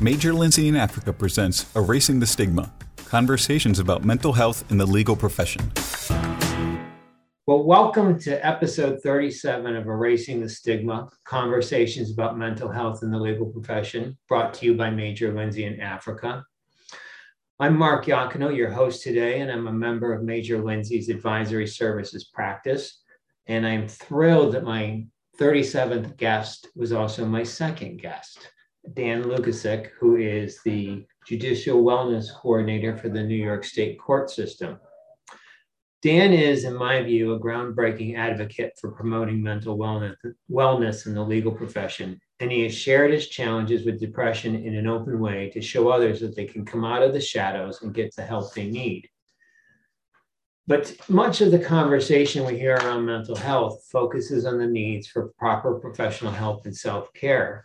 Major Lindsey in Africa presents Erasing the Stigma Conversations about Mental Health in the Legal Profession. Well, welcome to episode 37 of Erasing the Stigma Conversations about Mental Health in the Legal Profession, brought to you by Major Lindsey in Africa. I'm Mark Iacono, your host today, and I'm a member of Major Lindsey's Advisory Services practice. And I'm thrilled that my 37th guest was also my second guest. Dan Lukasik, who is the Judicial Wellness Coordinator for the New York State Court System. Dan is, in my view, a groundbreaking advocate for promoting mental wellness, wellness in the legal profession, and he has shared his challenges with depression in an open way to show others that they can come out of the shadows and get the help they need. But much of the conversation we hear around mental health focuses on the needs for proper professional help and self care.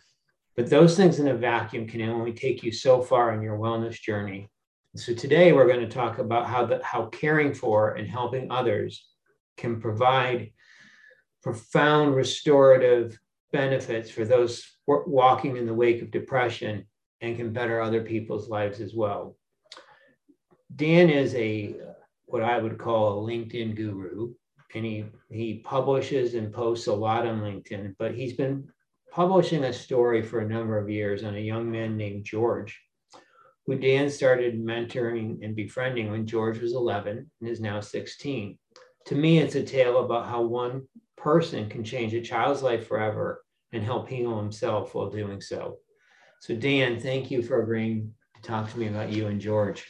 But those things in a vacuum can only take you so far in your wellness journey. So today we're going to talk about how the, how caring for and helping others can provide profound restorative benefits for those walking in the wake of depression and can better other people's lives as well. Dan is a what I would call a LinkedIn guru, and he he publishes and posts a lot on LinkedIn. But he's been publishing a story for a number of years on a young man named George, who Dan started mentoring and befriending when George was 11 and is now 16. To me, it's a tale about how one person can change a child's life forever and help heal himself while doing so. So, Dan, thank you for agreeing to talk to me about you and George.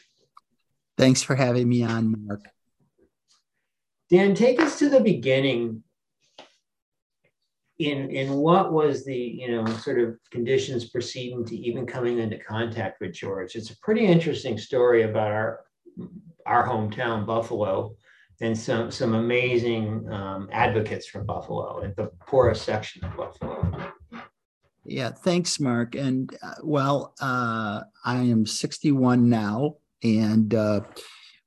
Thanks for having me on, Mark. Dan, take us to the beginning in in what was the you know sort of conditions preceding to even coming into contact with George? It's a pretty interesting story about our our hometown Buffalo and some some amazing um, advocates from Buffalo and the poorest section of Buffalo. Yeah, thanks, Mark. And uh, well, uh, I am 61 now, and uh,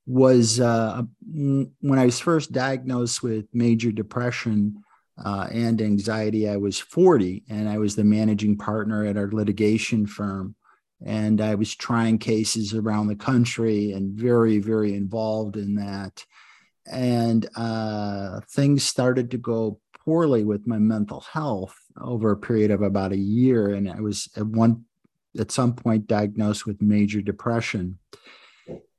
was uh, when I was first diagnosed with major depression uh, and anxiety. I was 40 and I was the managing partner at our litigation firm. And I was trying cases around the country and very, very involved in that. And uh, things started to go poorly with my mental health over a period of about a year. And I was at one at some point diagnosed with major depression.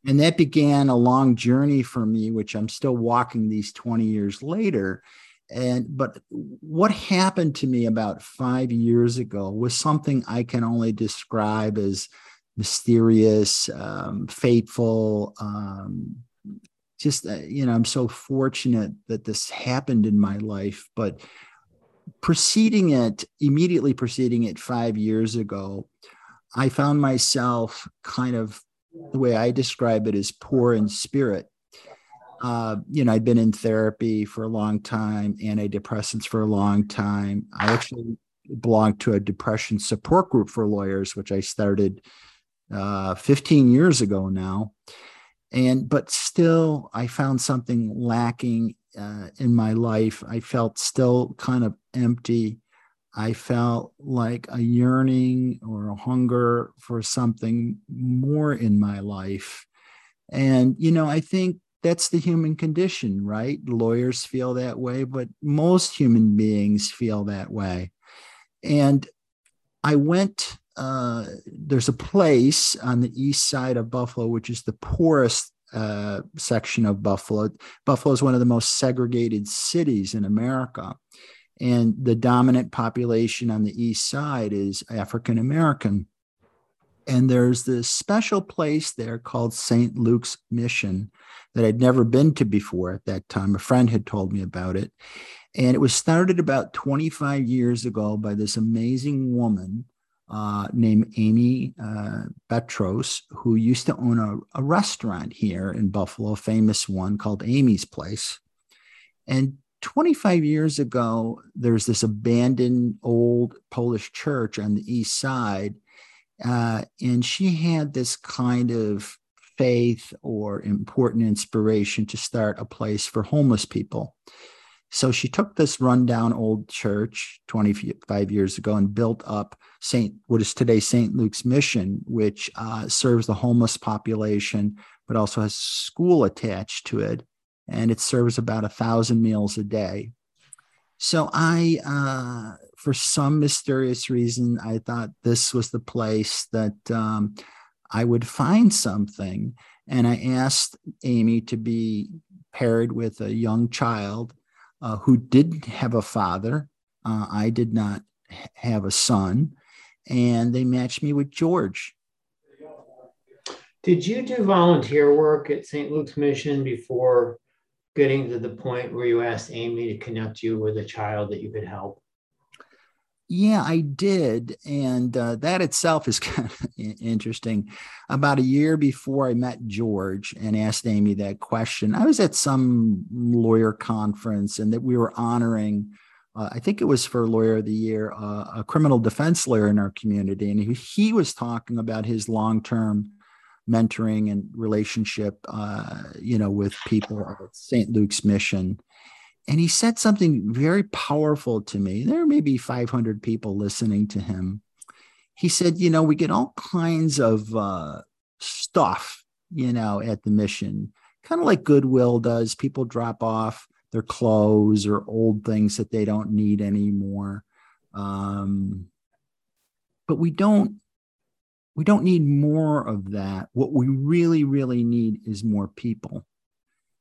And that began a long journey for me, which I'm still walking these 20 years later and but what happened to me about five years ago was something i can only describe as mysterious um, fateful um, just uh, you know i'm so fortunate that this happened in my life but preceding it immediately preceding it five years ago i found myself kind of the way i describe it is poor in spirit uh, you know, I'd been in therapy for a long time, antidepressants for a long time. I actually belonged to a depression support group for lawyers, which I started uh, 15 years ago now. And, but still, I found something lacking uh, in my life. I felt still kind of empty. I felt like a yearning or a hunger for something more in my life. And, you know, I think that's the human condition, right? Lawyers feel that way, but most human beings feel that way. And I went, uh, there's a place on the east side of Buffalo, which is the poorest uh, section of Buffalo. Buffalo is one of the most segregated cities in America. And the dominant population on the east side is African American. And there's this special place there called St. Luke's Mission that I'd never been to before at that time. A friend had told me about it. And it was started about 25 years ago by this amazing woman uh, named Amy uh, Betros, who used to own a, a restaurant here in Buffalo, a famous one called Amy's Place. And 25 years ago, there's this abandoned old Polish church on the east side. Uh, and she had this kind of faith or important inspiration to start a place for homeless people. So she took this rundown old church 25 years ago and built up St. what is today St. Luke's Mission, which uh, serves the homeless population, but also has school attached to it. And it serves about a thousand meals a day. So I, uh, for some mysterious reason, I thought this was the place that um, I would find something. And I asked Amy to be paired with a young child uh, who didn't have a father. Uh, I did not have a son. And they matched me with George. Did you do volunteer work at St. Luke's Mission before getting to the point where you asked Amy to connect you with a child that you could help? Yeah, I did. And uh, that itself is kind of interesting. About a year before I met George and asked Amy that question, I was at some lawyer conference and that we were honoring, uh, I think it was for Lawyer of the Year, uh, a criminal defense lawyer in our community. And he, he was talking about his long term mentoring and relationship, uh, you know, with people at St. Luke's Mission and he said something very powerful to me. There may be 500 people listening to him. He said, You know, we get all kinds of uh, stuff, you know, at the mission, kind of like Goodwill does. People drop off their clothes or old things that they don't need anymore. Um, but we don't we don't need more of that. What we really, really need is more people.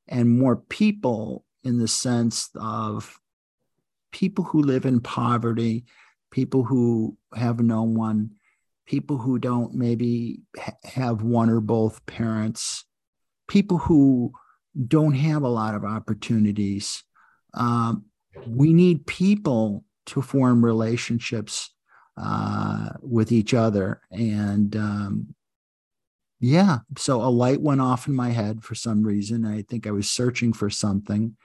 And more people in the sense of people who live in poverty, people who have no one, people who don't maybe ha- have one or both parents, people who don't have a lot of opportunities. Um, we need people to form relationships uh, with each other. And um, yeah. So a light went off in my head for some reason. I think I was searching for something.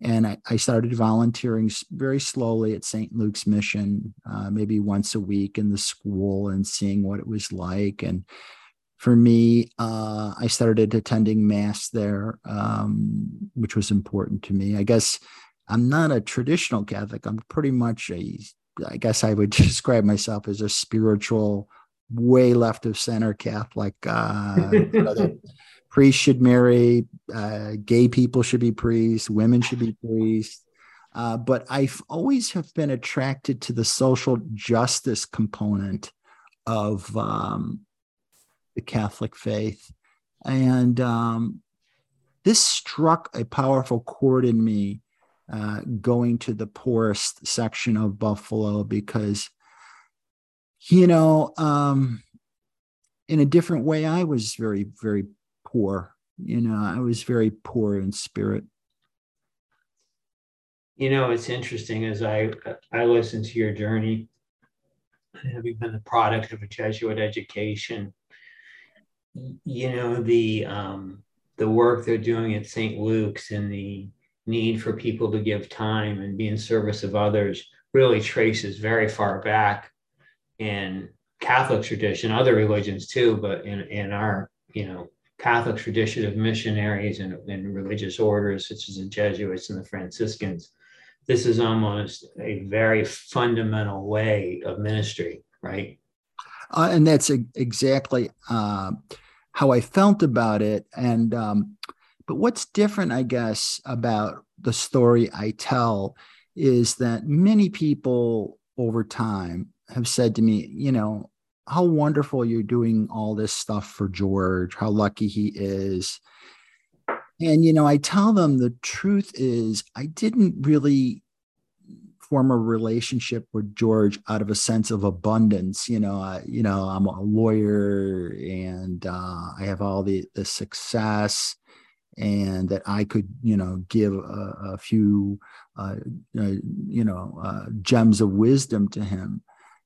And I, I started volunteering very slowly at St. Luke's Mission, uh, maybe once a week in the school and seeing what it was like. And for me, uh, I started attending Mass there, um, which was important to me. I guess I'm not a traditional Catholic. I'm pretty much a, I guess I would describe myself as a spiritual way left of center Catholic. Uh, priests should marry, uh, gay people should be priests, women should be priests. Uh, but I've always have been attracted to the social justice component of um, the Catholic faith, and um, this struck a powerful chord in me. Uh, going to the poorest section of Buffalo because you know, um, in a different way, I was very, very poor. You know, I was very poor in spirit. You know, it's interesting as I I listen to your journey, having been the product of a Jesuit education. You know the um, the work they're doing at St. Luke's and the need for people to give time and be in service of others really traces very far back in Catholic tradition, other religions too, but in, in our, you know, Catholic tradition of missionaries and, and religious orders, such as the Jesuits and the Franciscans, this is almost a very fundamental way of ministry, right? Uh, and that's exactly uh, how I felt about it. And um, but what's different, I guess, about the story I tell is that many people over time have said to me, you know, how wonderful you're doing all this stuff for George, how lucky he is. And, you know, I tell them the truth is, I didn't really form a relationship with George out of a sense of abundance. You know, I, you know, I'm a lawyer and uh, I have all the, the success and that I could, you know, give a, a few, uh, uh, you know, uh, gems of wisdom to him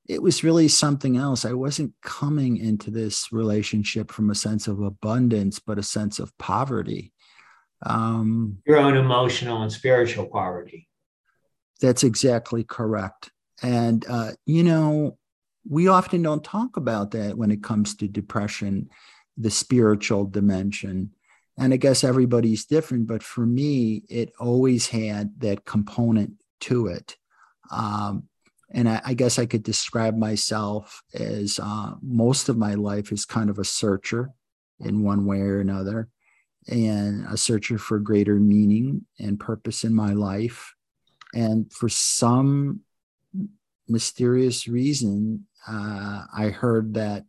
it was really something else. I wasn't coming into this relationship from a sense of abundance, but a sense of poverty. Um, Your own emotional and spiritual poverty. That's exactly correct. And, uh, you know, we often don't talk about that when it comes to depression, the spiritual dimension. and I guess everybody's different, but for me, it always had that component to it. Um, and I, I, guess I could describe myself as uh, most of my life is kind of a searcher in one way or another, and a searcher for greater meaning and purpose in my life. And for some mysterious reason, uh, I heard that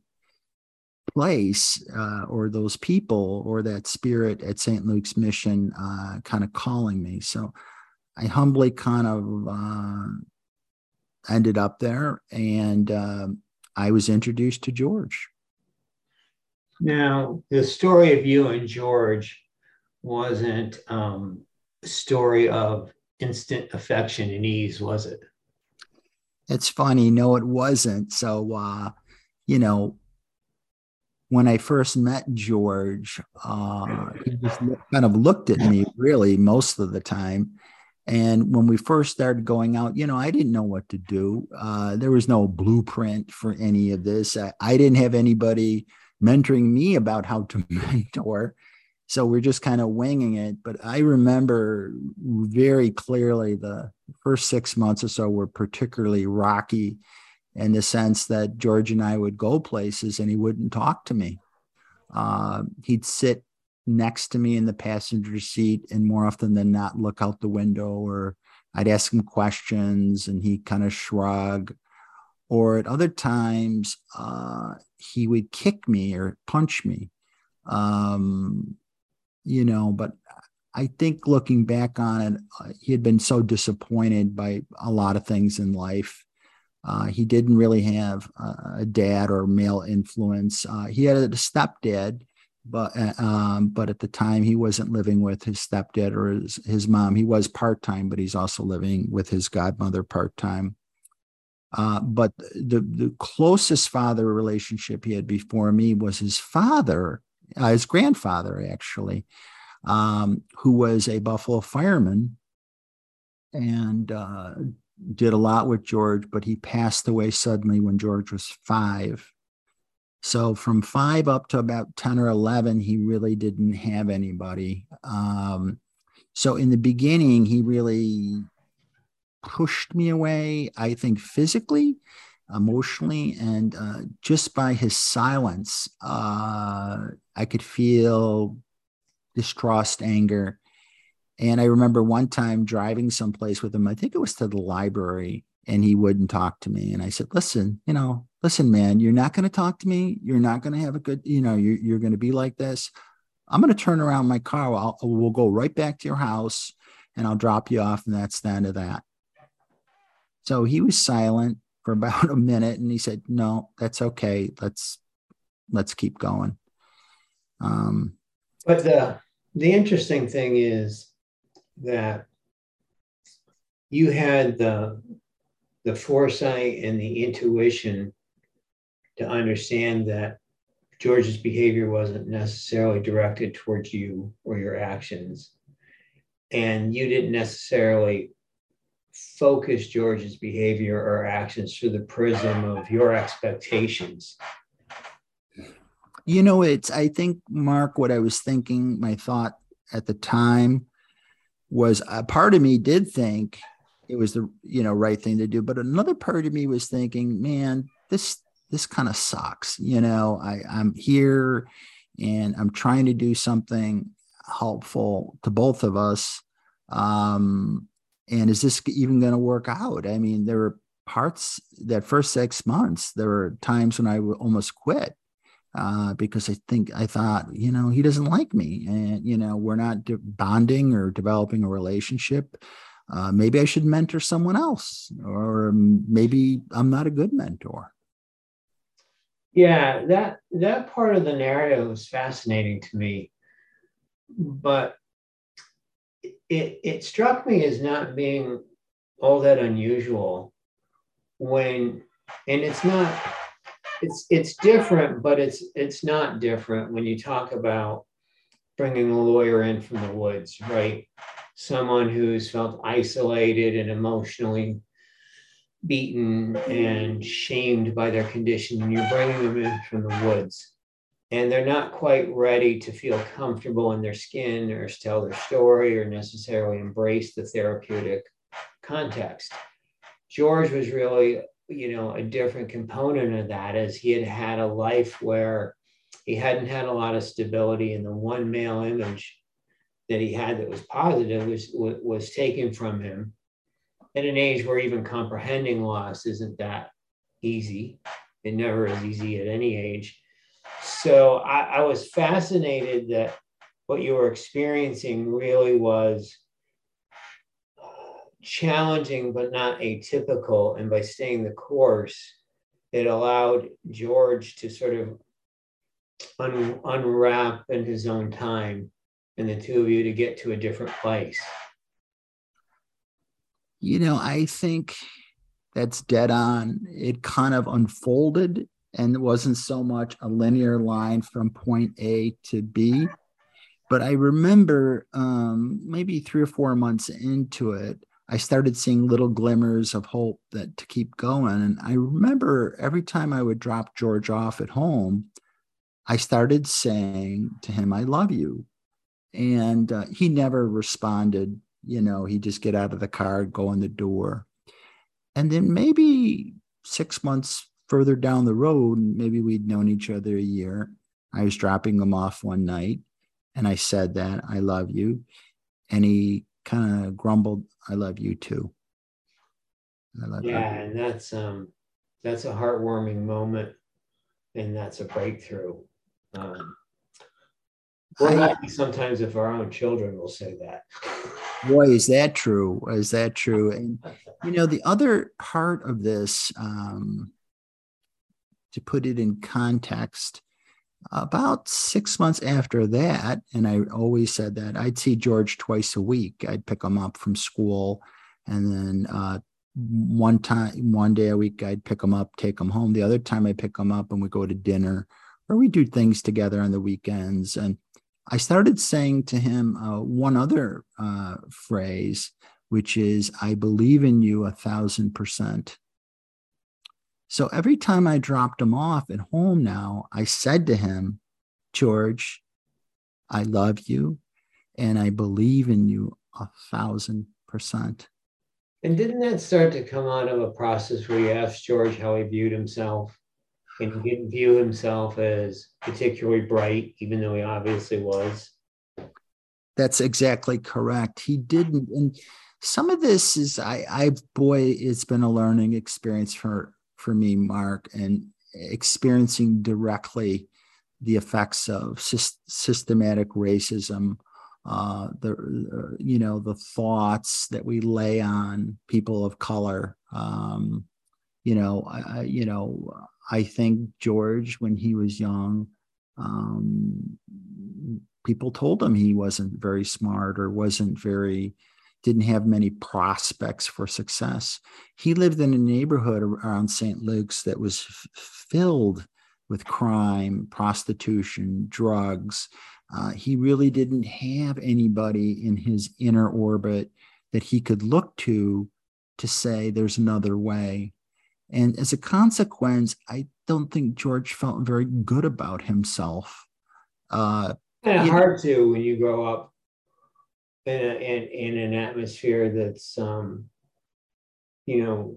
place uh, or those people or that spirit at St. Luke's Mission uh, kind of calling me. So I humbly kind of uh, ended up there and um, I was introduced to George. Now, the story of you and George wasn't um, a story of instant affection and ease, was it? It's funny. No, it wasn't. So, uh, you know, when I first met George, uh, he just kind of looked at me really most of the time. And when we first started going out, you know, I didn't know what to do. Uh, there was no blueprint for any of this. I, I, didn't have anybody mentoring me about how to mentor. So we're just kind of winging it. But I remember very clearly the first six months or so were particularly rocky in the sense that George and I would go places and he wouldn't talk to me. Uh, he'd sit next to me in the passenger seat and more often than not look out the window or I'd ask him questions and he'd kind of shrug. Or at other times, uh, he would kick me or punch me. Um, you know, but I think looking back on it, uh, he had been so disappointed by a lot of things in life uh, he didn't really have a dad or male influence. Uh, he had a stepdad, but uh, um, but at the time he wasn't living with his stepdad or his, his mom. He was part time, but he's also living with his godmother part time. Uh, but the the closest father relationship he had before me was his father, uh, his grandfather actually, um, who was a Buffalo fireman, and uh, did a lot with George, but he passed away suddenly when George was five. So from five up to about 10 or 11, he really didn't have anybody. Um, so in the beginning, he really pushed me away, I think physically, emotionally, and uh, just by his silence, uh, I could feel distrust, anger. And I remember one time driving someplace with him, I think it was to the library, and he wouldn't talk to me. And I said, Listen, you know, listen, man, you're not going to talk to me. You're not going to have a good, you know, you're, you're going to be like this. I'm going to turn around my car. I'll, we'll go right back to your house and I'll drop you off. And that's the end of that. So he was silent for about a minute and he said, No, that's okay. Let's, let's keep going. Um, but the, the interesting thing is that you had the the foresight and the intuition to understand that George's behavior wasn't necessarily directed towards you or your actions. And you didn't necessarily focus George's behavior or actions through the prism of your expectations. You know, it's, I think, Mark, what I was thinking, my thought at the time was a part of me did think it was the you know right thing to do but another part of me was thinking man this this kind of sucks you know i i'm here and i'm trying to do something helpful to both of us um and is this even going to work out i mean there were parts that first six months there were times when I almost quit uh, because I think I thought, you know, he doesn't like me, and you know, we're not de- bonding or developing a relationship. Uh, maybe I should mentor someone else, or maybe I'm not a good mentor. Yeah, that that part of the narrative was fascinating to me, but it it struck me as not being all that unusual when, and it's not it's it's different, but it's it's not different when you talk about bringing a lawyer in from the woods, right? Someone who's felt isolated and emotionally beaten and shamed by their condition, and you're bringing them in from the woods. and they're not quite ready to feel comfortable in their skin or tell their story or necessarily embrace the therapeutic context. George was really, you know, a different component of that as he had had a life where he hadn't had a lot of stability in the one male image that he had that was positive was, was taken from him at an age where even comprehending loss isn't that easy. It never is easy at any age so I, I was fascinated that what you were experiencing really was uh, challenging but not atypical. And by staying the course, it allowed George to sort of un- unwrap in his own time and the two of you to get to a different place. You know, I think that's dead on. It kind of unfolded and it wasn't so much a linear line from point A to B. But I remember um, maybe three or four months into it, I started seeing little glimmers of hope that to keep going. And I remember every time I would drop George off at home, I started saying to him, I love you. And uh, he never responded. You know, he'd just get out of the car, go in the door. And then maybe six months further down the road, maybe we'd known each other a year. I was dropping him off one night and I said that I love you. And he kind of grumbled, I love you too. I love yeah, you. and that's um that's a heartwarming moment and that's a breakthrough. Um, we're lucky sometimes if our own children will say that. Boy, is that true? Is that true? And you know, the other part of this, um, to put it in context, about six months after that, and I always said that I'd see George twice a week. I'd pick him up from school, and then uh, one time, one day a week, I'd pick him up, take him home. The other time, I pick him up and we go to dinner, or we do things together on the weekends. And I started saying to him uh, one other uh, phrase, which is, "I believe in you a thousand percent." So every time I dropped him off at home now, I said to him, George, I love you and I believe in you a thousand percent. And didn't that start to come out of a process where you asked George how he viewed himself? And he didn't view himself as particularly bright, even though he obviously was. That's exactly correct. He didn't. And some of this is I I boy, it's been a learning experience for for me, Mark, and experiencing directly the effects of systematic racism, uh, the uh, you know the thoughts that we lay on people of color. Um, you know, I, you know, I think George, when he was young, um, people told him he wasn't very smart or wasn't very didn't have many prospects for success. He lived in a neighborhood around St. Luke's that was f- filled with crime, prostitution, drugs. Uh, he really didn't have anybody in his inner orbit that he could look to to say there's another way. And as a consequence, I don't think George felt very good about himself. Uh, kind of hard know, to when you grow up in, a, in, in an atmosphere that's um, you know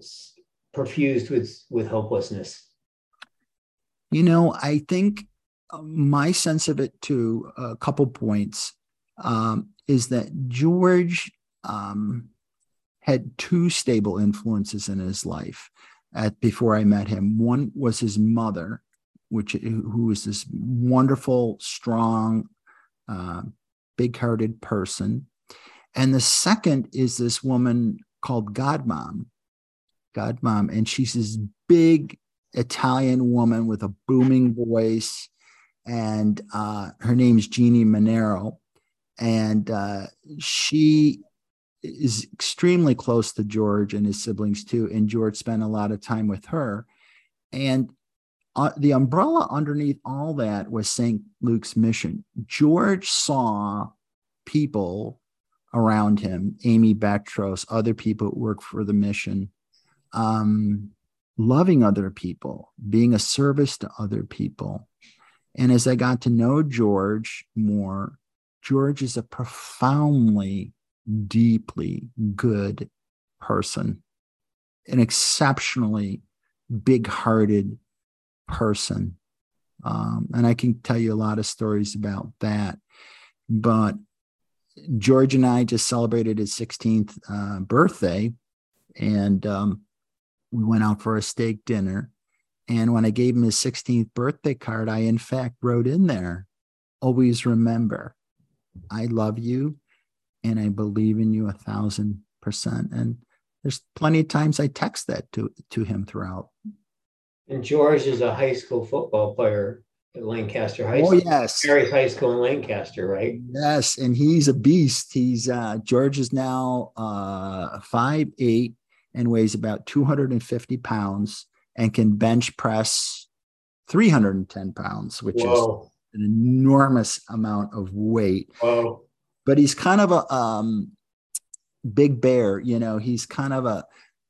perfused with with hopelessness you know i think uh, my sense of it to a couple points um, is that george um, had two stable influences in his life at before i met him one was his mother which who was this wonderful strong uh, big-hearted person and the second is this woman called Godmom. Godmom. And she's this big Italian woman with a booming voice. And uh, her name's Jeannie Monero. And uh, she is extremely close to George and his siblings too. And George spent a lot of time with her. And uh, the umbrella underneath all that was St. Luke's mission. George saw people around him, Amy Betros, other people who work for the mission, um, loving other people, being a service to other people. And as I got to know George more, George is a profoundly, deeply good person, an exceptionally big hearted person. Um, and I can tell you a lot of stories about that. But George and I just celebrated his 16th uh, birthday, and um, we went out for a steak dinner. And when I gave him his 16th birthday card, I in fact wrote in there, always remember, I love you and I believe in you a thousand percent. And there's plenty of times I text that to, to him throughout. And George is a high school football player at Lancaster High Oh, School. yes. Harry High School in Lancaster, right? Yes, and he's a beast. He's uh George is now uh five eight and weighs about 250 pounds and can bench press 310 pounds, which is an enormous amount of weight. whoa. But he's kind of a um big bear, you know, he's kind of a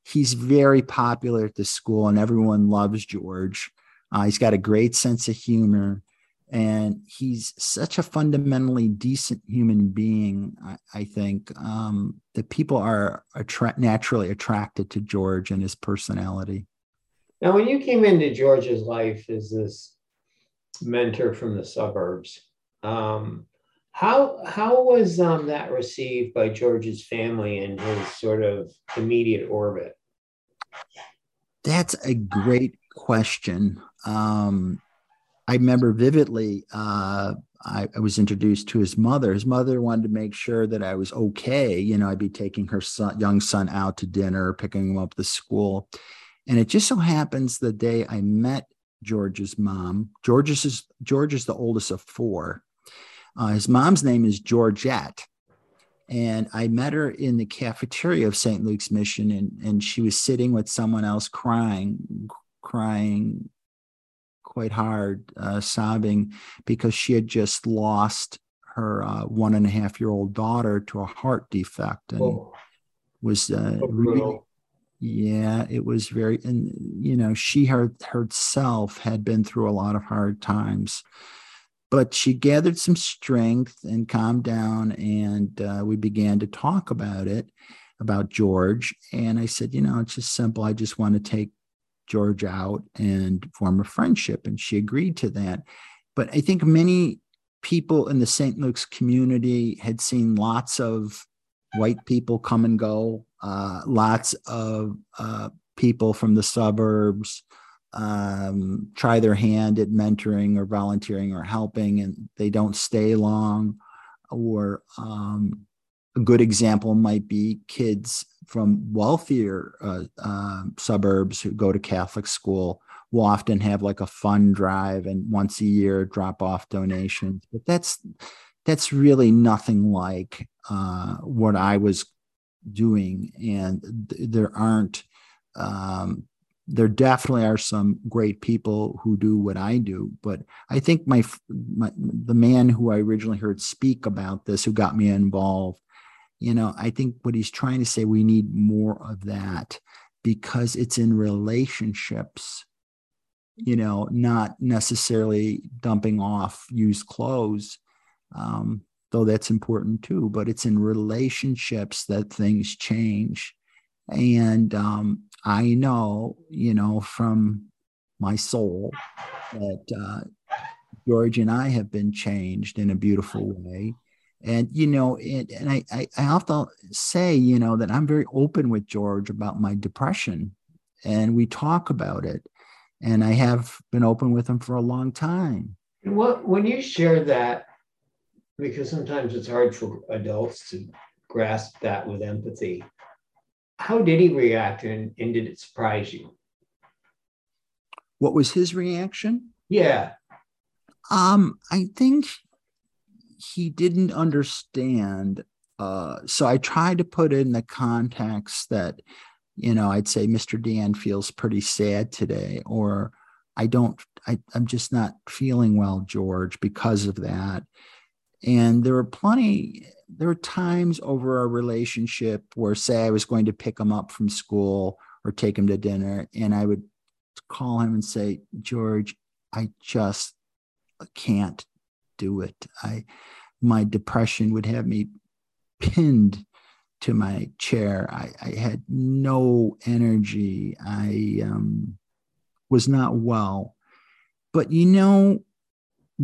he's very popular at the school and everyone loves George. Uh, he's got a great sense of humor and he's such a fundamentally decent human being. I, I think um, that people are attra- naturally attracted to George and his personality. Now, when you came into George's life as this mentor from the suburbs, um, how how was um, that received by George's family and his sort of immediate orbit? That's a great question. Um, I remember vividly. Uh, I, I, was introduced to his mother. His mother wanted to make sure that I was okay. You know, I'd be taking her son, young son out to dinner, picking him up the school, and it just so happens the day I met George's mom. George's is George is the oldest of four. Uh, his mom's name is Georgette. And I met her in the cafeteria of St. Luke's Mission, and, and she was sitting with someone else crying, crying quite hard, uh, sobbing because she had just lost her uh, one and a half year old daughter to a heart defect and Whoa. was uh, So really, yeah, it was very, and you know, she her, herself had been through a lot of hard times, but she gathered some strength and calmed down, and uh, we began to talk about it, about George. And I said, you know, it's just simple. I just want to take George out and form a friendship, and she agreed to that. But I think many people in the St. Luke's community had seen lots of white people come and go, uh, lots of uh, people from the suburbs um, try their hand at mentoring or volunteering or helping, and they don't stay long. Or um, a good example might be kids from wealthier uh, uh, suburbs who go to Catholic school will often have like a fun drive and once a year drop off donations. But that's that's really nothing like uh, what I was doing, and th- there aren't. Um, there definitely are some great people who do what I do, but I think my, my the man who I originally heard speak about this, who got me involved, you know, I think what he's trying to say, we need more of that because it's in relationships, you know, not necessarily dumping off used clothes, um, though that's important too, but it's in relationships that things change. And um, I know, you know, from my soul that uh, George and I have been changed in a beautiful way. And, you know, it, and I, I, I have to say, you know, that I'm very open with George about my depression and we talk about it. And I have been open with him for a long time. What when you share that, because sometimes it's hard for adults to grasp that with empathy. How did he react and, and did it surprise you? What was his reaction? Yeah. Um, I think he didn't understand. Uh, so I tried to put in the context that, you know, I'd say Mr. Dan feels pretty sad today, or I don't, I, I'm just not feeling well, George, because of that. And there were plenty, there were times over our relationship where, say, I was going to pick him up from school or take him to dinner, and I would call him and say, George, I just can't do it. I my depression would have me pinned to my chair. I, I had no energy. I um, was not well. But you know,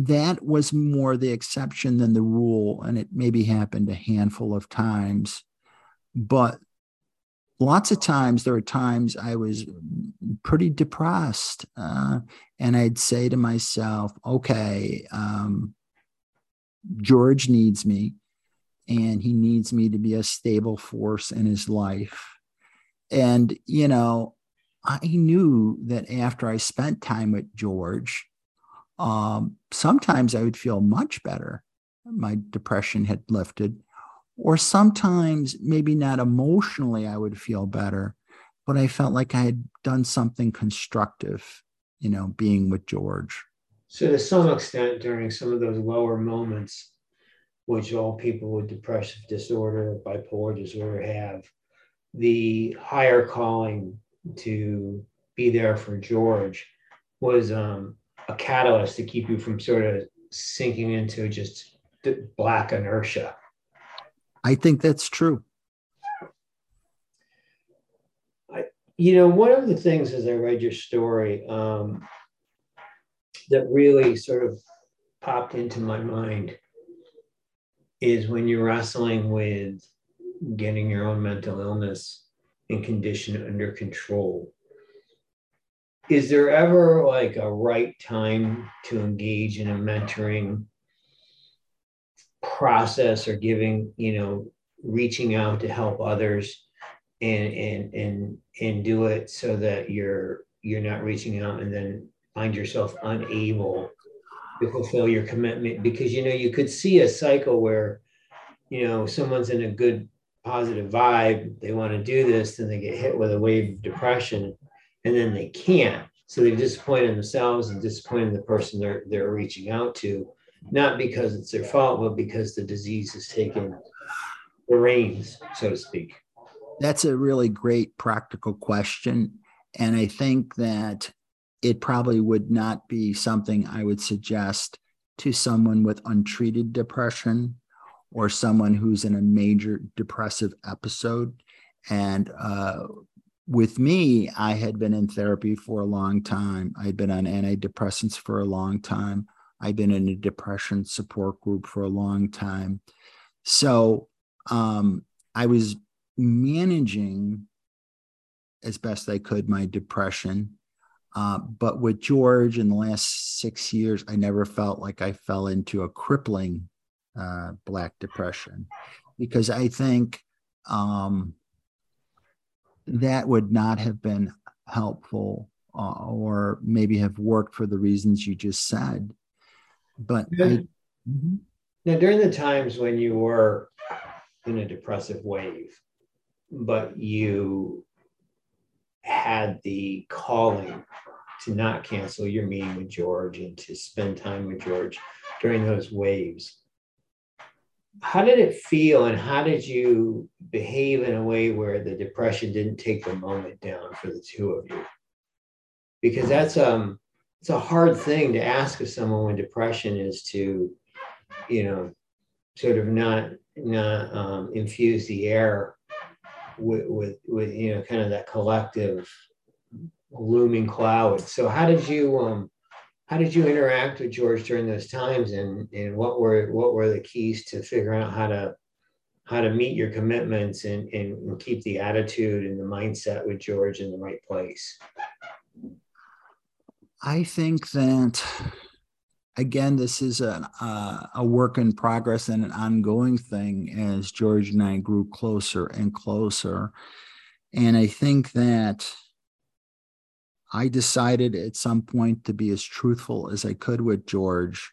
that was more the exception than the rule. And it maybe happened a handful of times. But lots of times, there were times I was pretty depressed. Uh, and I'd say to myself, okay, um, George needs me and he needs me to be a stable force in his life. And, you know, I knew that after I spent time with George, um, sometimes I would feel much better. My depression had lifted. Or sometimes, maybe not emotionally, I would feel better, but I felt like I had done something constructive, you know, being with George. So, to some extent, during some of those lower moments, which all people with depressive disorder, bipolar disorder have, the higher calling to be there for George was um, a catalyst to keep you from sort of sinking into just black inertia. I think that's true. I, you know, one of the things as I read your story, um, that really sort of popped into my mind is when you're wrestling with getting your own mental illness and condition under control. Is there ever like a right time to engage in a mentoring process or giving, you know, reaching out to help others and and and and do it so that you're you're not reaching out and then find yourself unable to fulfill your commitment? Because you know you could see a cycle where you know someone's in a good positive vibe they want to do this then they get hit with a wave of depression and then they can't so they've disappointed themselves and disappointed the person they're they're reaching out to not because it's their fault but because the disease has taken the reins so to speak that's a really great practical question and i think that it probably would not be something I would suggest to someone with untreated depression or someone who's in a major depressive episode. And uh, with me, I had been in therapy for a long time. I'd been on antidepressants for a long time. I've been in a depression support group for a long time. So um, I was managing as best I could my depression uh, but with George in the last six years, I never felt like I fell into a crippling uh, Black Depression because I think um, that would not have been helpful uh, or maybe have worked for the reasons you just said. But I, mm-hmm. now, during the times when you were in a depressive wave, but you had the calling to not cancel your meeting with George and to spend time with George during those waves. How did it feel and how did you behave in a way where the depression didn't take the moment down for the two of you? Because that's um it's a hard thing to ask of someone when depression is to, you know, sort of not not um, infuse the air with, with, with you know kind of that collective looming cloud. So how did you um how did you interact with George during those times and and what were what were the keys to figuring out how to how to meet your commitments and, and keep the attitude and the mindset with George in the right place? I think that again, this is a, a, a work in progress and an ongoing thing as George and I grew closer and closer. And I think that I decided at some point to be as truthful as I could with George,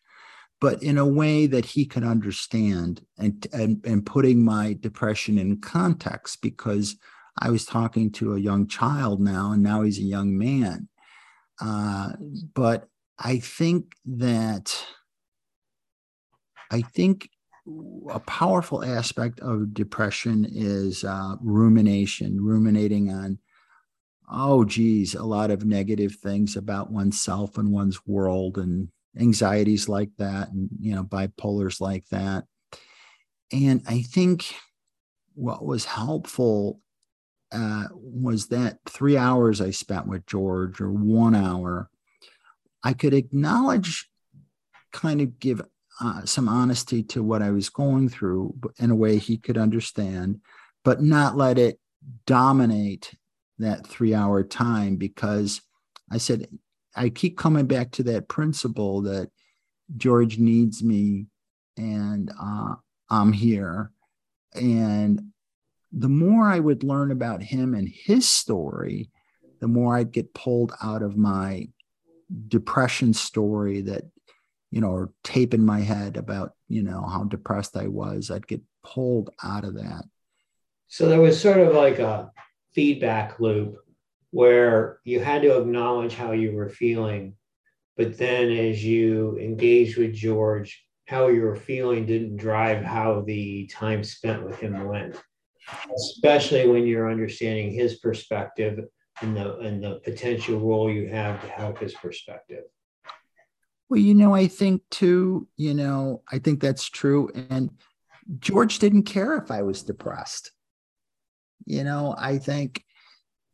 but in a way that he could understand and, and, and putting my depression in context because I was talking to a young child now, and now he's a young man. Uh, but I think that I think a powerful aspect of depression is uh, rumination, ruminating on, oh, geez, a lot of negative things about oneself and one's world and anxieties like that and you know bipolars like that. And i think what was helpful uh, was that three hours i spent with george or one hour i could acknowledge kind of give uh, some honesty to what i was going through in a way he could understand but not let it dominate that three hour time because i said I keep coming back to that principle that George needs me and uh, I'm here. And the more I would learn about him and his story, the more I'd get pulled out of my depression story that, you know, or tape in my head about, you know, how depressed I was. I'd get pulled out of that. So there was sort of like a feedback loop where you had to acknowledge how you were feeling. But then as you engaged with George, how you were feeling didn't drive how the time spent with him went, especially when you're understanding his perspective and the, and the potential role you have to help his perspective. Well, you know, I think too, you know, I think that's true. And George didn't care if I was depressed. You know, I think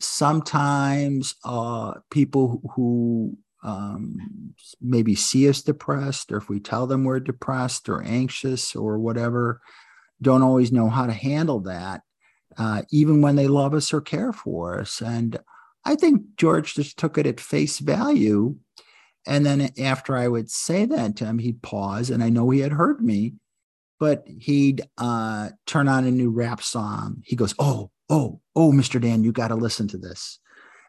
sometimes uh, people who um, maybe see us depressed, or if we tell them we're depressed or anxious or whatever, don't always know how to handle that, uh, even when they love us or care for us. And I think George just took it at face value. And then after I would say that to him, he'd pause, and I know he had heard me, but he'd uh, turn on a new rap song. He goes, "Oh, oh, oh, Mr. Dan, you got to listen to this.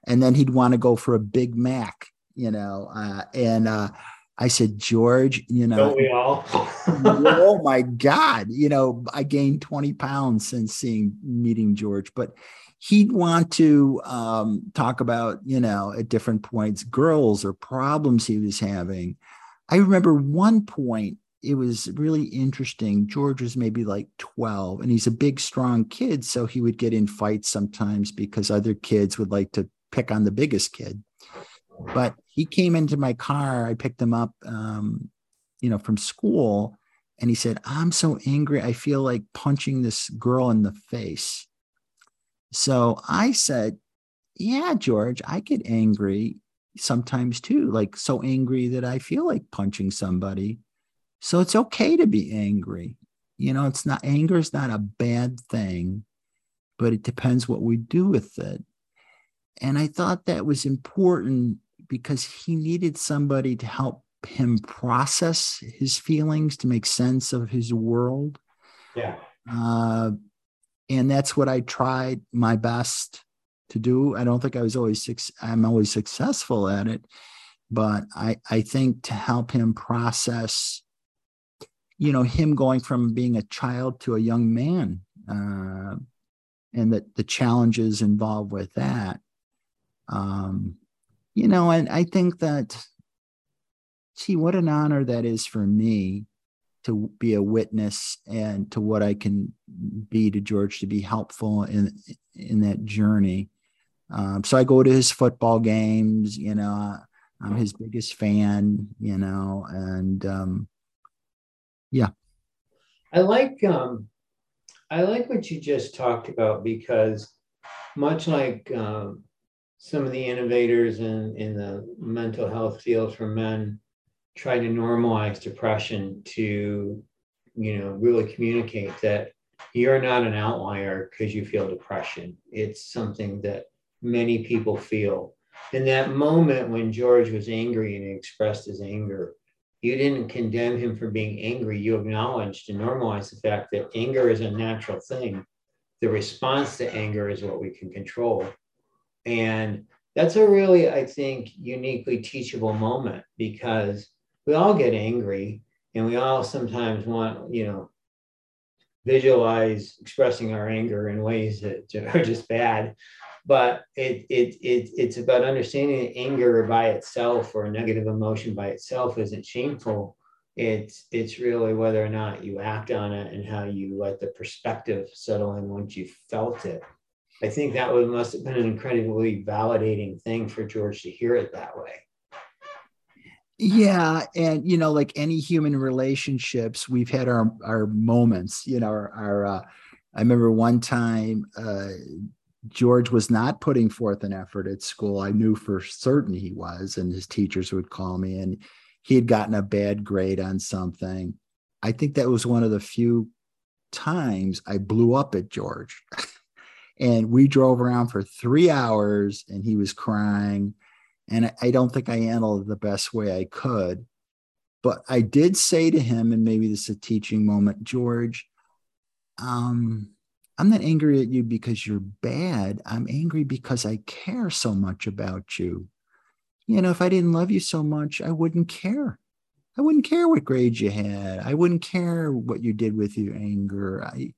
And then he'd want to go for a Big Mac, you know. Uh, and uh, I said, George, you know, Don't we all? oh my God, you know, I gained 20 pounds since seeing meeting George, but he'd want to um, talk about, you know, at different points, girls or problems he was having. I remember one point it was really interesting. George was maybe like 12 and he's a big, strong kid. So he would get in fights sometimes because other kids would like to pick on the biggest kid. But he came into my car. I picked him up, um, you know, from school. And he said, I'm so angry. I feel like punching this girl in the face. So I said, Yeah, George, I get angry sometimes too, like so angry that I feel like punching somebody. So it's okay to be angry. You know, it's not anger is not a bad thing, but it depends what we do with it. And I thought that was important because he needed somebody to help him process his feelings, to make sense of his world. Yeah. Uh, and that's what I tried my best to do. I don't think I was always I'm always successful at it, but I I think to help him process you know him going from being a child to a young man uh, and that the challenges involved with that um, you know and i think that gee what an honor that is for me to be a witness and to what i can be to george to be helpful in in that journey. Um, so i go to his football games you know i'm his biggest fan you know and um, yeah. I like um i like what you just talked about because much like um, some of the innovators in in the mental health field for men try to normalize depression to you know really communicate that you're not an outlier because you feel depression. It's something that many people feel. In that moment when george was angry and he expressed his anger you didn't condemn him for being angry. You acknowledged and normalized the fact that anger is a natural thing. The response to anger is what we can control. And that's a really, I think, uniquely teachable moment because we all get angry and we all sometimes want, you know, visualize expressing our anger in ways that are just bad but it, it, it, it's about understanding that anger by itself or a negative emotion by itself isn't shameful. It's, it's really whether or not you act on it and how you let the perspective settle in once you felt it. I think that was, must have been an incredibly validating thing for George to hear it that way. Yeah, and you know, like any human relationships, we've had our our moments. You know, our, our uh, I remember one time uh, George was not putting forth an effort at school. I knew for certain he was, and his teachers would call me, and he had gotten a bad grade on something. I think that was one of the few times I blew up at George. and we drove around for three hours, and he was crying and I don't think I handled it the best way I could. But I did say to him, and maybe this is a teaching moment, George, um, I'm not angry at you because you're bad. I'm angry because I care so much about you. You know, if I didn't love you so much, I wouldn't care. I wouldn't care what grades you had. I wouldn't care what you did with your anger. I,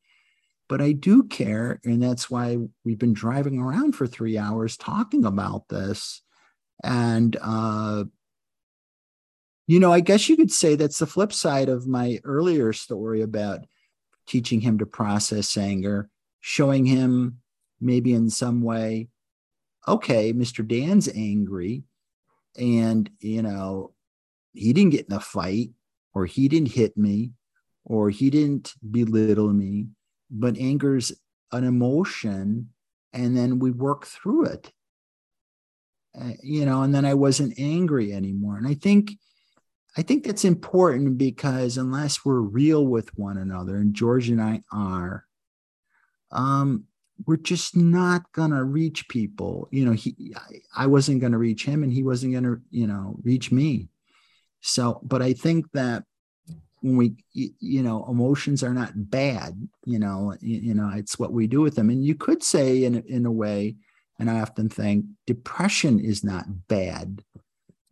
but I do care. And that's why we've been driving around for three hours talking about this and, uh, you know, I guess you could say that's the flip side of my earlier story about teaching him to process anger, showing him maybe in some way, okay, Mr. Dan's angry and, you know, he didn't get in a fight or he didn't hit me or he didn't belittle me, but anger's an emotion and then we work through it uh, you know, and then I wasn't angry anymore. And I think, I think that's important because unless we're real with one another, and George and I are, um, we're just not gonna reach people. You know, he, I, I wasn't gonna reach him, and he wasn't gonna, you know, reach me. So, but I think that when we, you know, emotions are not bad. You know, you, you know, it's what we do with them. And you could say, in in a way, and I often think depression is not bad.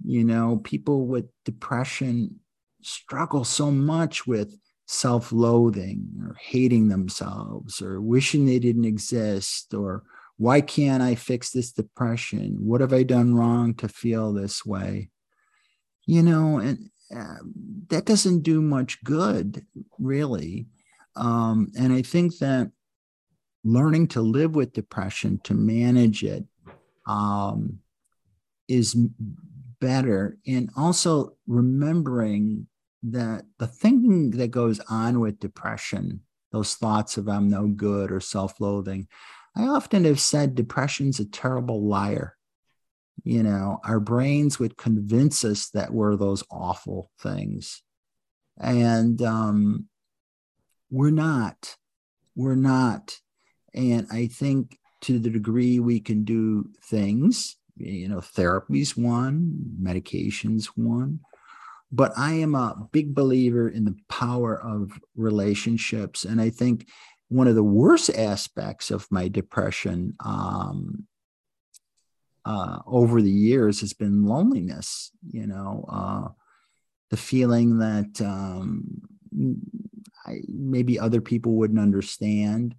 You know, people with depression struggle so much with self loathing or hating themselves or wishing they didn't exist or why can't I fix this depression? What have I done wrong to feel this way? You know, and uh, that doesn't do much good, really. Um, and I think that learning to live with depression, to manage it, um, is better. And also remembering that the thinking that goes on with depression, those thoughts of I'm no good or self loathing, I often have said depression's a terrible liar. You know, our brains would convince us that we're those awful things. And um, we're not. We're not. And I think to the degree we can do things, you know, therapy's one, medication's one. But I am a big believer in the power of relationships. And I think one of the worst aspects of my depression um, uh, over the years has been loneliness, you know, uh, the feeling that um, I, maybe other people wouldn't understand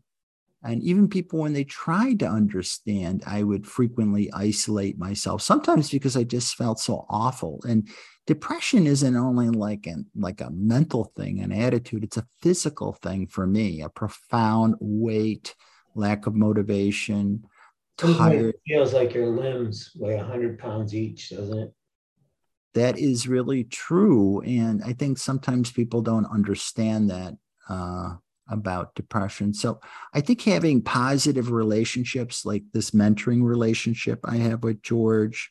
and even people, when they tried to understand, I would frequently isolate myself, sometimes because I just felt so awful. And depression isn't only like an like a mental thing, an attitude, it's a physical thing for me, a profound weight, lack of motivation, tired. It feels like your limbs weigh a 100 pounds each, doesn't it? That is really true. And I think sometimes people don't understand that. Uh, about depression. So I think having positive relationships like this mentoring relationship I have with George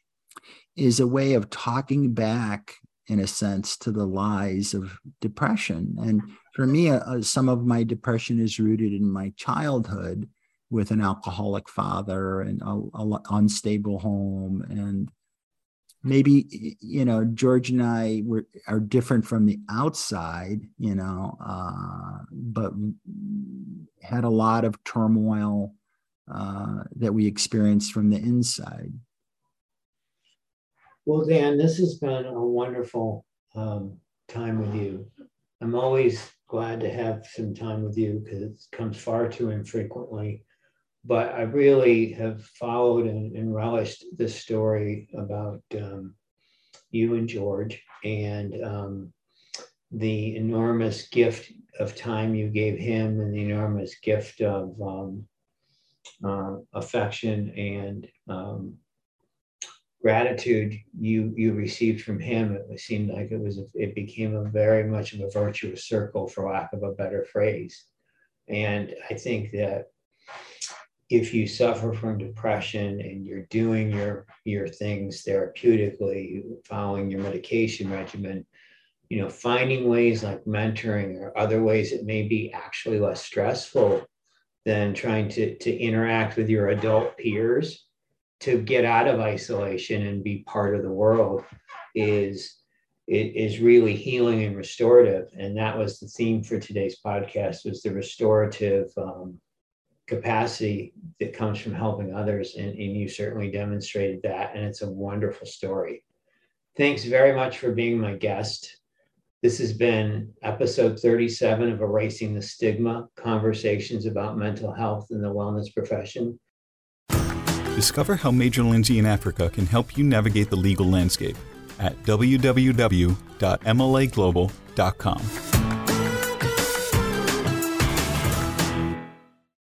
is a way of talking back in a sense to the lies of depression. And for me, uh, some of my depression is rooted in my childhood with an alcoholic father and an unstable home and maybe you know george and i were are different from the outside you know uh, but had a lot of turmoil uh, that we experienced from the inside. Well dan this has been a wonderful um, time with you. I'm always glad to have some time with you because it comes far too infrequently but I really have followed and, and relished this story about um, you and George and um, the enormous gift of time you gave him and the enormous gift of um, uh, affection and um, gratitude you you received from him. It seemed like it was it became a very much of a virtuous circle for lack of a better phrase. And i think that if you suffer from depression and you're doing your your things therapeutically following your medication regimen you know finding ways like mentoring or other ways that may be actually less stressful than trying to to interact with your adult peers to get out of isolation and be part of the world is it is really healing and restorative. And that was the theme for today's podcast was the restorative um, capacity that comes from helping others and, and you certainly demonstrated that and it's a wonderful story. Thanks very much for being my guest. This has been episode 37 of erasing the stigma conversations about mental health in the wellness profession. Discover how Major Lindsey & Africa can help you navigate the legal landscape at www.mlaglobal.com.